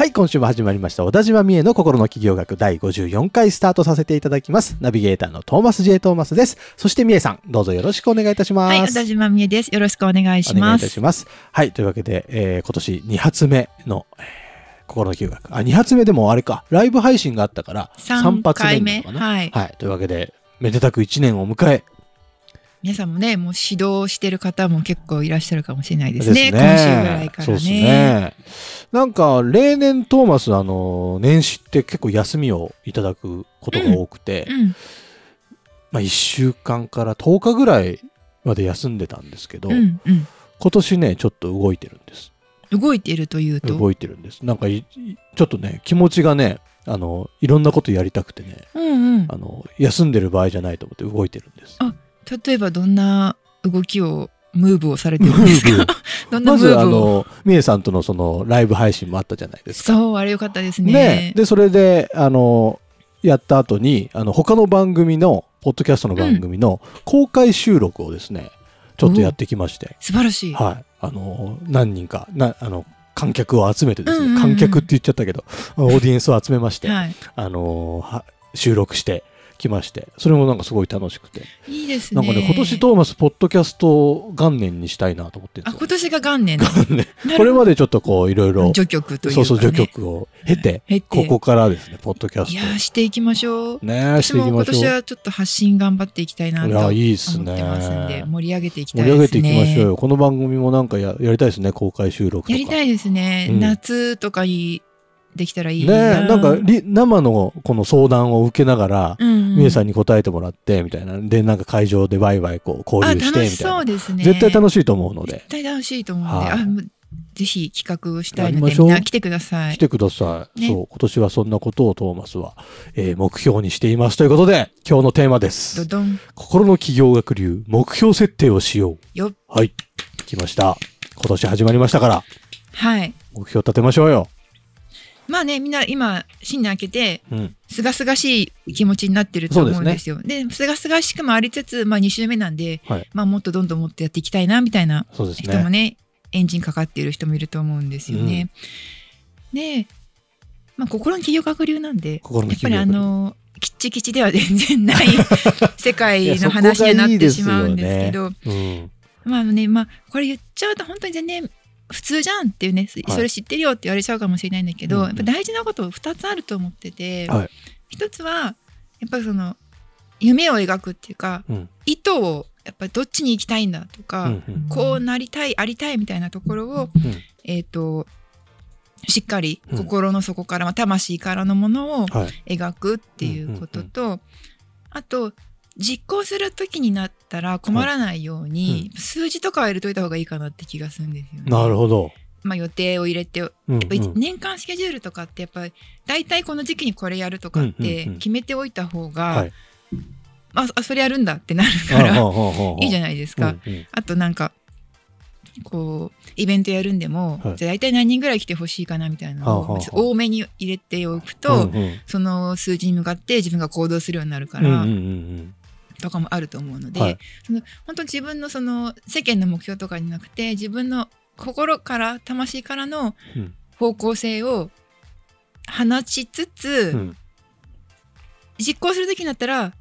はい、今週も始まりました。小田島美恵の心の企業学第54回スタートさせていただきます。ナビゲーターのトーマス J. トーマスです。そして美恵さん、どうぞよろしくお願いいたします。はい、小田島美恵です。よろしくお願いしお願います。いたします。はい、というわけで、えー今年2発目の、えー心の企業学。あ、2発目でもあれか、ライブ配信があったから、3 3発目。なのかな。はい。はい、というわけで、めでたく1年を迎え、皆さんもね、もう指導してる方も結構いらっしゃるかもしれないでですすね。今週ぐらいからそうですね。ね。なんか、例年トーマス、あの、年始って結構休みをいただくことが多くて、うん。まあ、1週間から10日ぐらいまで休んでたんですけど、うん。うん。今年ねちょっと動いてるんです動いているというと？動いてるんですなんかちょっとね気持ちがねあのいろんなことやりたくてねうんうん。あの休んでる場合じゃないと思って動いてるんですあ例えばどんな動きを、ムーブをされてるんですか？どんなまずあムーブを？のみえさんとのそのライブ配信もあったじゃないですかそう、あれよかったですね。ねでそれであのやった後にあの他の番組のポッドキャストの番組の公開収録をですね、ちょっとやってきまして素晴らしい。はい、あの何人かなあの観客を集めてですね、うんうんうん観客って言っちゃったけどオーディエンスを集めまして、はい。あのは収録してきましてそれもなんかすごい楽しくて、いいですね。なんかね今年トーマスポッドキャスト元年にしたいなと思ってるあ、んです今年が元年の。よ、ね、これまでちょっとこういろいろ序曲というか、ね。そうそう序曲を経て経てここからですねポッドキャスいやー、していきましょう。トねしていき今ましょう年はちょっと発信頑張っていきたいなといや思っていすねますんで、盛り上げていきた盛り上。げていきましょうよこの番組もなんかややりたいですね公開収録とかやりたいですね。うん夏とかにできたらいいねな。なんかり生のこの相談を受けながら、うんうん、みえさんに答えてもらってみたいな。でなんか会場でワイワイこう交あ流してみたいな。そうですね。絶対楽しいと思うので。絶対楽しいと思うので、はい。あぜひ企画をしたいので、みんな来てください。来てください、ね。そう今年はそんなことをトーマスは、えー目標にしていますということで今日のテーマです。どどん。心の企業学流目標設定をしよう。よっ。はい。来ました。今年始まりましたから。はい。目標立てましょうよまあね、みんな今、新年明けて、うん。すがすがしい気持ちになってると思うんですよ。で、すがすがしくもありつつ、まあ2週目なんで、はい。まあもっとどんどんもっとやっていきたいな、みたいな人もねねエンジンかかっている人もいると思うんですよね。で、まあ、心の企業学流なんでやっぱりあのきっちきちでは全然ない 世界の話になってしまうんですけど。うん。まあねまあこれ言っちゃうと本当に全然普通じゃんっていうねそれ知ってるよって言われちゃうかもしれないんだけど、やっぱ大事なこと2つあると思ってて、はい。一つはやっぱりその夢を描くっていうかうん。意図をやっぱりどっちに行きたいんだとか、うんうんこうなりたいありたいみたいなところを、うん。えっ、としっかりうん。心の底から、まあ、魂からのものをはい。描くっていうことと、あと実行する時になったら困らないように、数字とかは入れといた方がいいかなって気がするんですよね。なるほど、まあ、予定を入れて、うんうん。年間スケジュールとかってやっぱり大体この時期にこれやるとかっうんて決めておいた方が、はい。ああそれやるんだってなるから いいじゃないですか。あとなんかこうイベントやるんでも、はい。じゃあ大体何人ぐらい来てほしいかなみたいなのを多めに入れておくと、その数字に向かって自分が行動するようになるから、とかもあると思うので、はい。その本当自分のその世間の目標とかじゃなくて自分の心から魂からのうん。方向性を放ちつつ、うん。実行する時になったら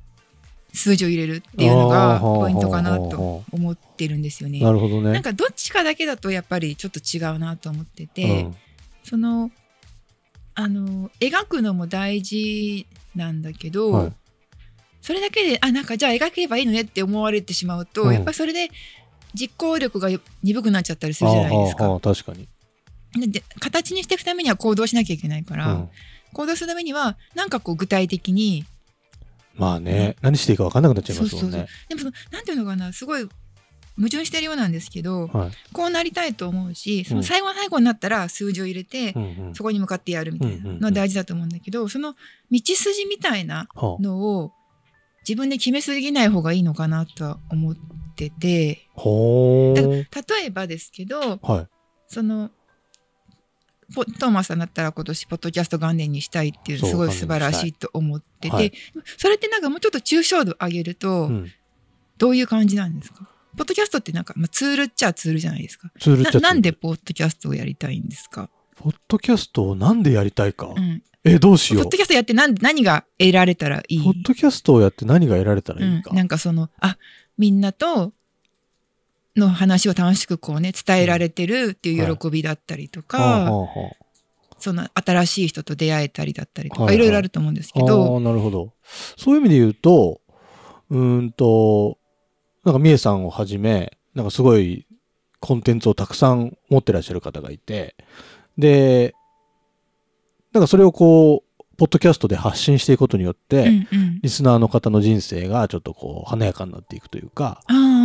数字を入れるっていうのがポイントかなと思ってるんですよね。なるほどね。なんかどっちかだけだとやっぱりちょっと違うなと思ってて、うん。そのあの描くのも大事なんだけど、はいそれだけであなんかじゃあ描けばいいのねって思われてしまうと、うん。やっぱりそれで実行力が鈍くなっちゃったりするじゃないですか。あ確かに。で形にしていくためには行動しなきゃいけないから、うん。行動するためにはなんかこう具体的にまあね何していいか分かんなくなっちゃいますもんそうそうそう。ねでもなんていうのかなすごい矛盾してるようなんですけどはい。こうなりたいと思うしそうん。の最後の最後になったら数字を入れてうんうん。そこに向かってやるみたいなのは大事だと思うんだけどその道筋みたいなはあ。のを自分で決めすぎない方がいいのかなとは思ってて。例えばですけどはい。そのポトーマスさんだったら今年ポッドキャスト元年にしたいっていうすごい素晴らしいと思ってて、はいそれってなんかもうちょっと抽象度上げるとうん。どういう感じなんですか、ポッドキャストってなんか、まあ、ツールっちゃツールじゃないですか。ツールなんでポッドキャストをやりたいんですか、ポッドキャストをなんでやりたいか？うん、え、どうしようポッド。キャストやって何何が得られたらいい？ポッドキャストをやって何が得られたらいいか。うん、なんかそのあみんなとの話を楽しくこうね伝えられてるっていう喜びだったりとか、その新しい人と出会えたりだったりとか、はいはいいろいろあると思うんですけあど、あ、なるほど。そういう意味で言うと、うーんと、なんか、みえさんをはじめ、なんかすごいコンテンツをたくさん持ってらっしゃる方がいて、で、なんかそれをこう、ポッドキャストで発信していくことによって、うんうん、リスナーの方の人生がちょっとこう、華やかになっていくというか、うんうん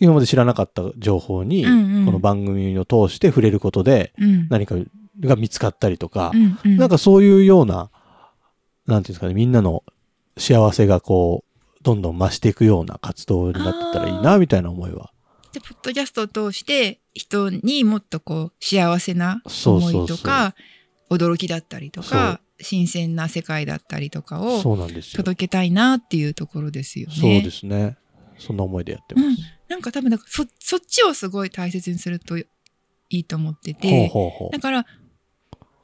今まで知らなかった情報に、この番組を通して触れることで、うん。何かが見つかったりとか、うんうん。なんかそういうような、なんていうんですかね、みんなの幸せがこう、どんどん増していくような活動になってったらいいな、みたいな思いは。でポッドキャストを通して人にもっとこう幸せな思そうそうそう。いとか驚きだったりとか新鮮な世界だったりとかを。届けたいなっていうところですよね。そうですね。そんな思いでやってます。なんか多分なんかそそっちをすごい大切にするといいと思ってほうてほうほだから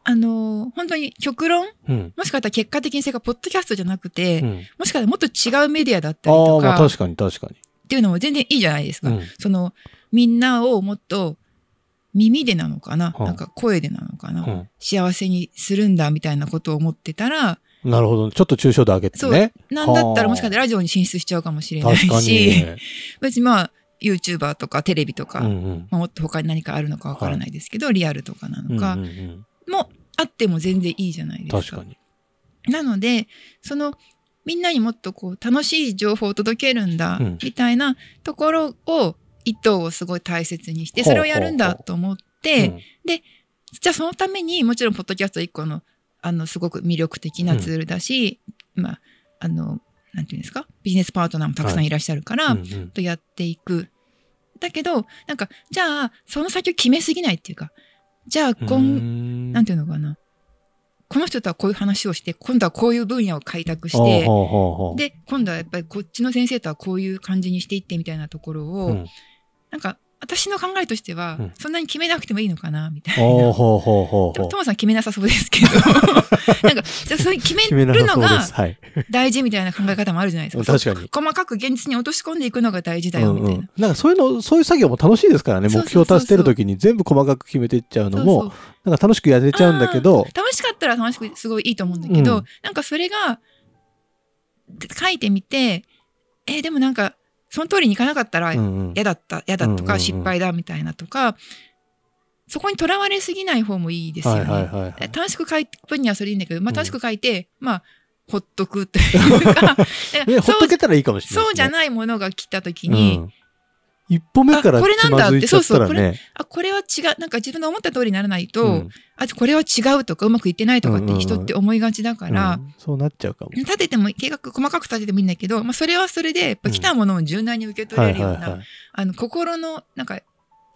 あのー本当に極論？う。うん。もしかしたら結果的にそれがポッドキャストじゃなくて、うん、もしかしたらもっと違うメディアだったりとか確かに確かに。ていうのも全然いいじゃないですか。うん。そのみんなをもっと耳でなのかな、うんなんか声でなのかな、うん幸せにするんだみたいなことを思ってたらなるほど。ちょっと抽象度上げてね。なんだったはあらもしかしたらラジオに進出しちゃうかもしれない。し別にまあ YouTuber とかテレビとか、うんうん。まあもっと他に何かあるのかわからないですけど、リアルとかなのか、うんうんうんもあっても全然いいじゃないですか。確かに。なのでそのみんなにもっとこう楽しい情報を届けるんだ、うんみたいなところを意図をすごい大切にしてそれをやるんだと思って、うん。じゃあそのためにもちろんポッドキャスト一個のあのすごく魅力的なツールだし、まああのなんていうんですか？ビジネスパートナーもたくさんいらっしゃるから、うんうん。とやっていく。だけどなんかじゃあその先を決めすぎないっていうかじゃあ今、うん。なんていうのかな？この人とはこういう話をして今度はこういう分野を開拓してで今度はやっぱりこっちの先生とはこういう感じにしていってみたいなところを、うんなんか私の考えとしては、うんそんなに決めなくてもいいのかなみたいな。ほうほうほうほうほうトモさん決めなさそうですけど なんかじゃあそういう決決めるのが。大事みたいな考え方もあるじゃないですか。確かに細かく現実に落とし込んでいくのが大事だよみたいな。うんうんなんかそういうの、そういう作業も楽しいですからね。目標を達成るときに全部細かく決めていっちゃうのも、そうそうなんか楽しくやれちゃうんだけど、楽しかったら楽しくすごいいいと思うんだけど、うんなんかそれがで書いてみてえーでもなんかその通りにいかなかったらうんうん。嫌だった嫌だとうんうんうん。か失敗だみたいなとか、そこにとらわれすぎない方もいいですよね。はいはいはいはい。楽しく書くにはそれでいいんだけど、まあ、うん。楽しく書いて、まあほっとくというか ね、ほっとけたらいいかもしれないそうじゃいないものが来た時に、うん一歩目からあこれなんだつまずいちゃったらってそうそうね。あこれは違うなんか自分の思った通りにならないと、うん。あこれは違うとかうまくいってないとかって人って思いがちだから、うんそうなっちゃうかも。立てても計画細かく立ててもいいんだけど、まあ、それはそれでやっぱ来たものを柔軟に受け取れるような、あの心のなんか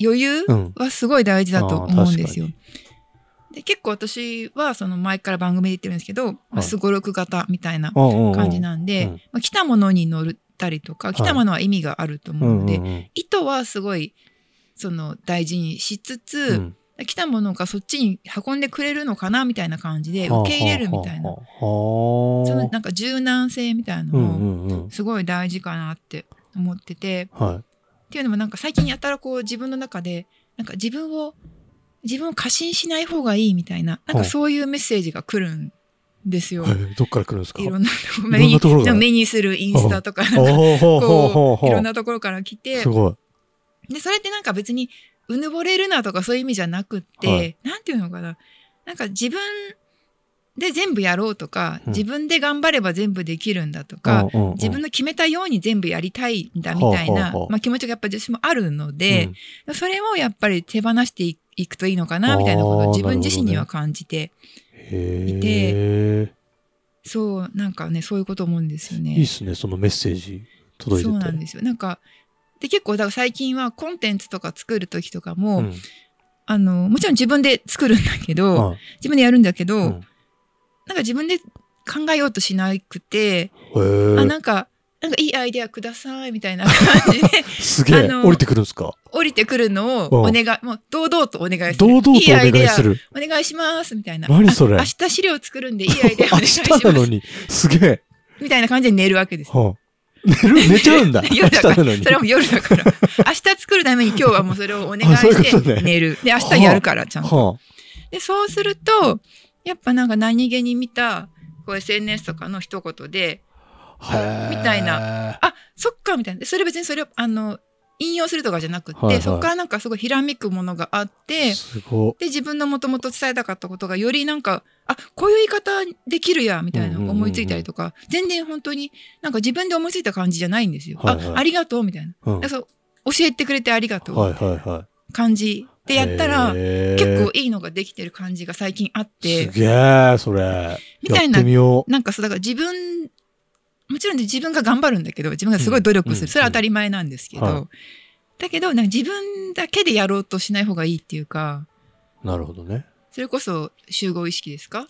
余裕うん。はすごい大事だと思うんですよ。あで結構私はその前から番組で言ってるんですけどはい。すごろく型みたいなうんうんうん感じなんで、うん。まあ、来たものに乗ったりとか来たものは意味があると思うので、うんうんうん。意図はすごいその大事にしつつ、うん。来たものがそっちに運んでくれるのかなみたいな感じで受け入れるみたいな。はあはあ。はあそのなんか柔軟性みたいなうんのもうんうん。すごい大事かなって思ってて、はい。っていうのもなんか最近やたらこう自分の中でなんか自分を自分を過信しない方がいいみたいななんかそういうメッセージが来るんですよ。はいどっから来るんですか？いろんなとこいろ目にするインスタとかいろんなところから来てすごい。でそれってなんか別にうぬぼれるなとかそういう意味じじゃなくって、はいなんていうのかななんか自分で全部やろうとか、うん自分で頑張れば全部できるんだとか、うんうんうん自分の決めたように全部やりたいんだみたいな、ほうほうほうまあ、気持ちがやっぱり私もあるので、それをやっぱり手放していいくといいのかなみたいなことを自分自身には感じて、へえ。そうなんかねそういうこと思うんですよね。いいっすね、そのメッセージ届いてて。そうなんですよなんかで結構だから最近はコンテンツとか作る時とかも、うんあのもちろん自分で作るんだけど、はい自分でやるんだけど、うんなんか自分で考えようとしなくて、へあえ。なんかなんかいいアイデアくださいみたいな感じで すげえ降りてくるんですか？降りてくるのをうんお願い、もう堂々とお願いする。堂々とおいいアイデア願いする。お願いしますみたいな。何それ？あ明日資料作るんでいいアイデアお明願いします。日なのに、すげえ。みたいな感じで寝るわけです。はあ寝る？寝ちゃうんだ。明 夜だからそれ。はもう夜だから。明日作るために今日はもうそれをお願いして寝る。で、明日やるからちゃんと。はで、そうすると、やっぱなんか何気に見た、こう SNS とかの一言で。みたいな。あ、そっか、みたいな。でそれ別にそれを、あの、引用するとかじゃなくって、はいはいそこからなんかすごいひらめくものがあって、で、自分のもともと伝えたかったことがよりなんか、あ、こういう言い方できるや、みたいなうんうんうんうん思いついたりとか、全然本当になんか自分で思いついた感じじゃないんですよ。はいはいあ、ありがとう、みたいな。い。うん教えてくれてありがとう、はいはいはい。感じでやったら、結構いいのができてる感じが最近あってす、げえ、それ。みたいなやってみよう。なんかそう、だから自分、もちろん自分が頑張るんだけど、自分がすごい努力する。うん。それは当たり前なんですけど、はい。だけど、なんか自分だけでやろうとしない方がいいっていうか、なるほどね。それこそ集合意識ですか？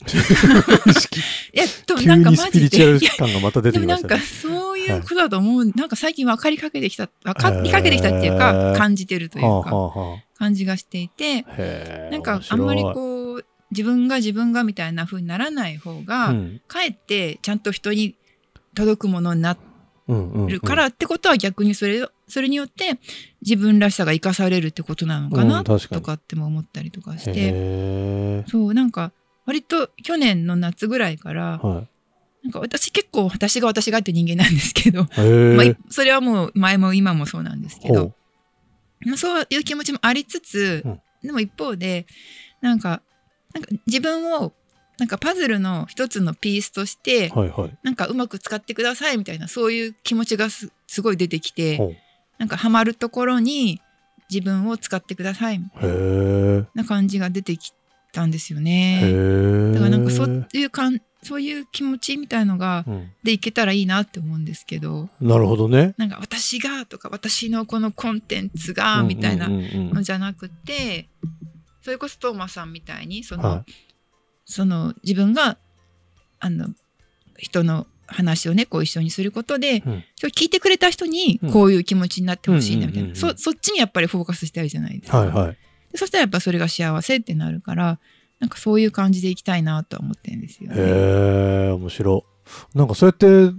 意識。いや、と急なんかマジで。いやチュアル感がまた出てでもなんか。そういうことだと思う、なんか最近分かりかけてきた、分かりかけてきたっていうへか、ー。感じてるというはあか、感じがしていて。なんかあんまりこう、自分が自分がみたいな風にならない方が、うん。かえってちゃんと人に届くものになるからってことは逆にそれそれによって自分らしさが生かされるってことなのかうなとかっても思ったりとかして。そうなんか割と去年の夏ぐらいからはなんか私結構私が私がって人間なんですけど、まあえ。、それはもう前も今もそうなんですけほどう。まあそういう気持ちもありつつ、うんでも一方でなんかなんか自分をなんかパズルの一つのピースとして、はいはい。なんかうまく使ってくださいみたいなそういう気持ちがすすごい出てきてなんかハマるところに自分を使ってくださいみたい。な感じが出てきたんですよへね。え。だからなんかそういうかんそういう気持ちみたいのがうんでいけたらいいなって思うんですけどなるほどね。なんか私がとか私のこのコンテンツがみたいなのじゃなくてそれこそトーマさんみたいにその,、はその自分があの人の話をねこう一緒にすることで、うん聞いてくれた人にうんこういう気持ちになってほしいんだみたいな、そそっちにやっぱりフォーカスしたいじゃないですか、はいはい。でそしたらやっぱそれが幸せってなるからなんかそういう感じでいきたいなとは思ってるんですよね。へえ、面白い。なんかそうやって、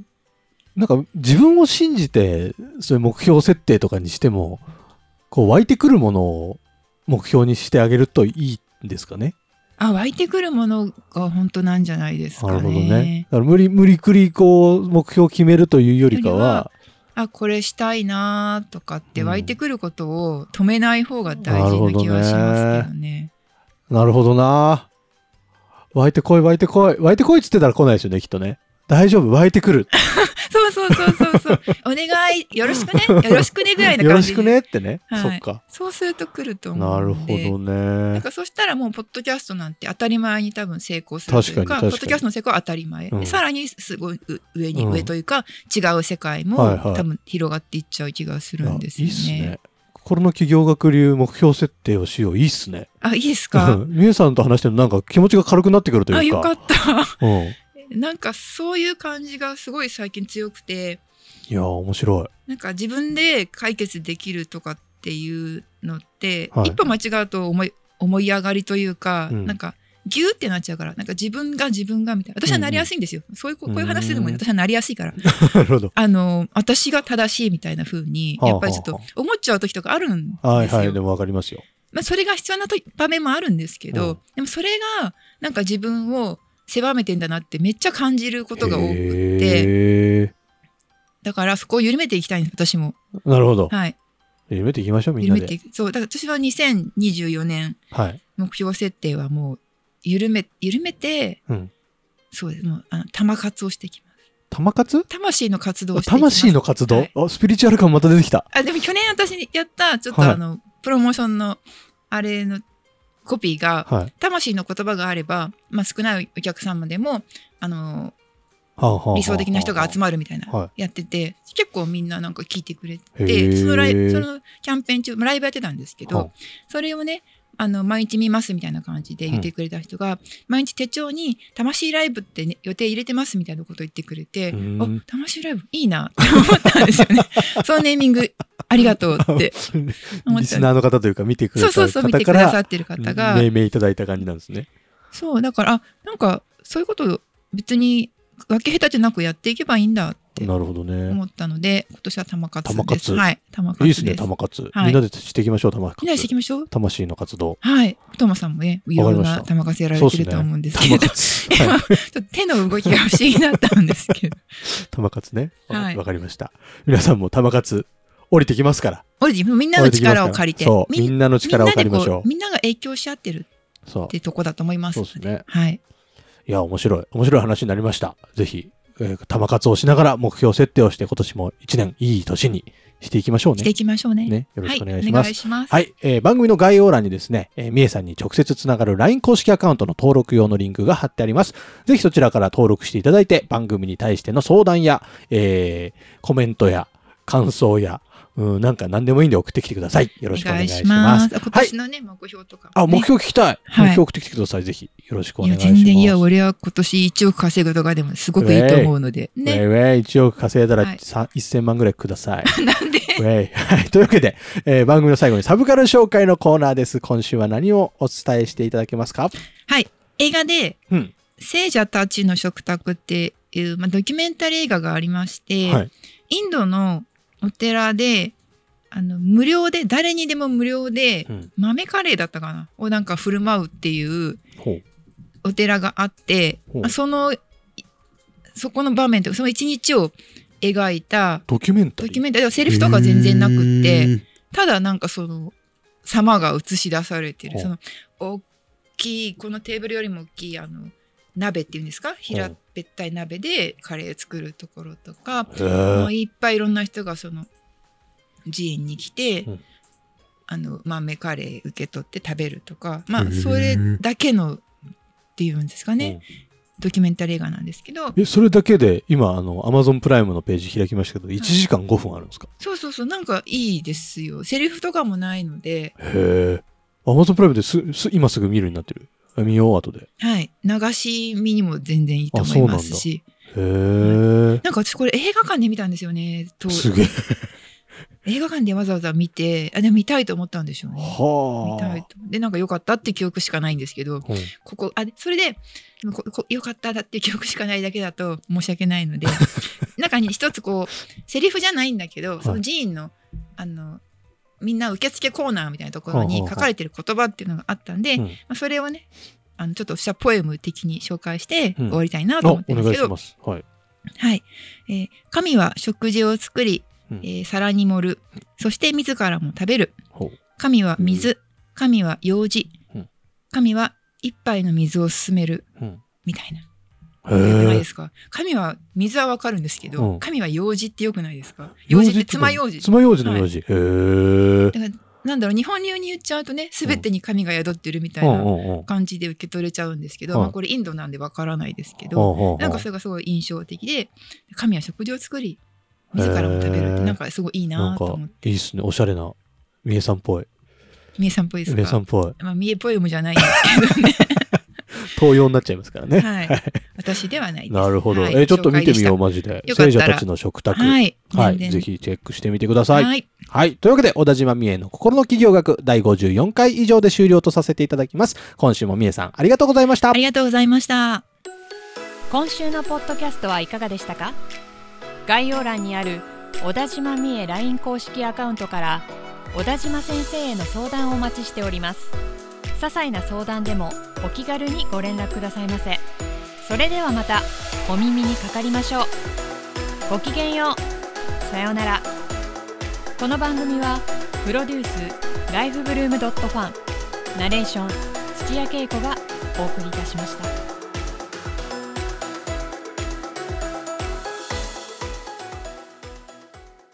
なんか自分を信じて、そういう目標設定とかにしても、こう湧いてくるものを目標にしてあげるといいんですかね？あ湧いてくるものが本当なんじゃないですかね。なるほどね。だから無理、無理くりこう目標を決めるというよりかは、あこれしたいなとかって湧いてくることを止めない方が大事な気はしますけどね。なるほどな。湧いてこい、湧いてこい。湧いてこいっつってたら来ないですよね、きっとね。大丈夫、湧いてくる。そうそうそうそうそう。お願いよろしくね？よろしくねぐらいなよろ感じで。しくね？ってね。はいそっか。そうすると来ると思うなる。ほどね。なんかそしたらもうポッドキャストなんて当たり前に多分成功するというか確かに確かにポッドキャストの成功は当たり前、うんでさらにすごいう上に、うん上というか違う世界も、はいはい多分広がっていっちゃう気がするんですよね。いやいいっすね。心の企業学流目標設定をしよう。いいっすね。あいいですか？うんみゆさんと話してるのなんか気持ちが軽くなってくるというか。あよかった。うん。なんかそういう感じがすごい最近強くていやー、面白い。なんか自分で解決できるとかっていうのって、はい一歩間違うと思い思い上がりというか、うんなんかギューってなっちゃうからなんか自分が自分がみたいな私はなりやすいんですよ、そういうここういう話するのもうん私はなりやすいから なるほど。あの私が正しいみたいな風にはあやっぱりちょっと思っちゃう時とかあるんですよ。はいはい。でもわかりますよ。まあ、それが必要なと場面もあるんですけど、うんでもそれがなんか自分を狭めてんだなってめっちゃ感じることが多くってへだからそこを緩めていきたいんです私も。ーなるほど。はい。夢っていきましょう、みんなで。緩めていく。そう、だから私は2024年はい。目標設定はもう緩め、緩めて、うんそうですもうあの玉活をしてきます玉活？魂の活動魂の活動、はいあスピリチュアル感また出てきた。あでも去年私やったちょっとはいあの、プロモーションのあれのコピーがはい。魂の言葉があれば、まあ、少ないお客様でもあの理想的な人が集まるみたいな、はやってて結構みんななんか聞いてくれへてー。そのライそのキャンペーン中ライブやってたんですけど、はあ。それをねあの毎日見ますみたいな感じで言ってくれた人が、毎日手帳に「魂ライブって、ね、予定入れてます」みたいなことを言ってくれて「うん。あ魂ライブいいな」って思ったんですよね。そのネーミングありがとうって。思ったリスナーの方というか見てくれたそうそうそう見てくださってる方が。命名いただいた感じなんですね。そうだからあなんかそういうことを別に分け隔てなくやっていけばいいんだってなるほどね。思ったので今年は玉活ですはい玉活いいですね、玉活。はいみんなでしていきましょう、玉活。みんなでしていきましょう魂の活動。はいトマさんもねいろんな玉活やられてると思うんですけ玉ど活。はい ちょっと手の動きが不思議だったんですけど玉活ね。わはいわかりました。皆さんも玉活降りてきますから。俺みんなの力を借りてそう、みみんんなの力を借りましょうみんなが影響し合ってるう。そうっ。てとこだと思いますそうですね。はいいや、面白い。面白い話になりました。ぜひ、えー玉活をしながら目標設定をして、今年も一年いい年にしていきましょうねしてい。きましょうねねよろしくお願いはしますお願いしますはい、えー番組の概要欄にですね、えー、みえさんに直接つながる LINE 公式アカウントの登録用のリンクが貼ってあります。ぜひそちらから登録していただいて、番組に対しての相談や、えーコメントや感想や、うん、なんか何でもいいんで送ってきてください。よろしくお願いします。今はい。年のね、目標とかもあ、ね、目標聞きたい。はい目標送ってきてください。ぜひ。よろしくおいや願いします。全然いや俺は今年1億稼ぐとかでもすごくいいと思うのでウェイねウェイ1億稼いだらはいさ1000万ぐらいください。なんで？ウェイ。はい。というわけで、えー番組の最後にサブカル紹介のコーナーです。今週は何をお伝えしていただけますか？はい映画でうん。「聖者たちの食卓」っていう、まあ、ドキュメンタリー映画がありまして、はい。インドのお寺であの無料で誰にでも無料でうん。豆カレーだったかな？をなんか振る舞うっていう。お寺があってそのいそこの場面とかその一日を描いたドキュメンタリー？ドキュメンタリーセリフとか全然なくってただなんかその様が映し出されてるその大きいこのテーブルよりも大きいあの鍋っていうんですか？平べったい鍋でカレー作るところとか、へもーういっぱいいろんな人がその寺院に来て、うん。あの豆カレー受け取って食べるとかまあそれだけのっていうんですかね、ドキュメンタリー映画なんですけど。え、それだけで、今、あの、アマゾンプライムのページ開きましたけど、1時間5分あるんですか？そうそうそうなんかいいですよ。セリフとかもないので。へえ。アマゾンプライムです、す、今すぐ見るようになってる？あ見よう、後で。はい。流し見にも全然いいと思いますし。へえ。なんか私これ映画館で見たんですよね。と。すげえ。映画館でわざわざ見てあでも見たいと思ったんでしょうね見たはいと。でなんか良かったって記憶しかないんですけどあ。うん。ここあでそれででもここ良かっただって記憶しかないだけだと 申し訳ないので 中に一つこうセリフじゃないんだけどその寺院のあのみんな受付コーナーみたいなところに書かれてる言葉っていうのがあったんで、うん。まあ、それをねあのちょっとしたポエム的に紹介してうん。終わりたいなとあ、思っておるんですけど、願いします。はい。はい、えー神は食事を作り、うん。えー皿に盛る。そして自らも食べる。神は水、神は用事、うん。神は一杯の水を勧める。うん。みたいな。よくないで。すか？神は水はわかるんですけど、うん神は用事ってよくないですか？用事って爪楊枝。爪楊枝の用事。へえ。だからなんだろう日本流に言っちゃうとね全てに神が宿ってるみたいうんうなんうん。感じで受け取れちゃうんですけど、はいまあ、これインドなんでわからないですけど、ほうほうなんかそれがすごい印象的で神は食事を作り自らも食べるってなんかすごいいいなかなんと思っていいっすね。おしゃれな。みえさんっぽい。みえさんっぽいですみえさんかっぽい。まあ、みえポエムじゃないんですけどね東洋になっちゃいますからね。はい私ではないですなるほど。はいえーちょっと見てみよう、紹マジで。聖者たちの食卓。はい、はい。ぜひチェックしてみてください。はいはい。というわけで、小田島美恵の心の企業学第54回以上で終了とさせていただきます。今週も美恵さん、ありがとうございましたあ。りがとうございました今週のポッドキャストはいかがでしたか？概要欄にある小田島美恵 LINE 公式アカウントから小田島先生への相談をお待ちしております些細な相談でもお気軽にご連絡くださいませ。それではまたお耳にかかりましょう。ごきげんよう。さようなら。この番組はプロデュースライフブルームドットファンナレーション土屋恵子がお送りいたしました。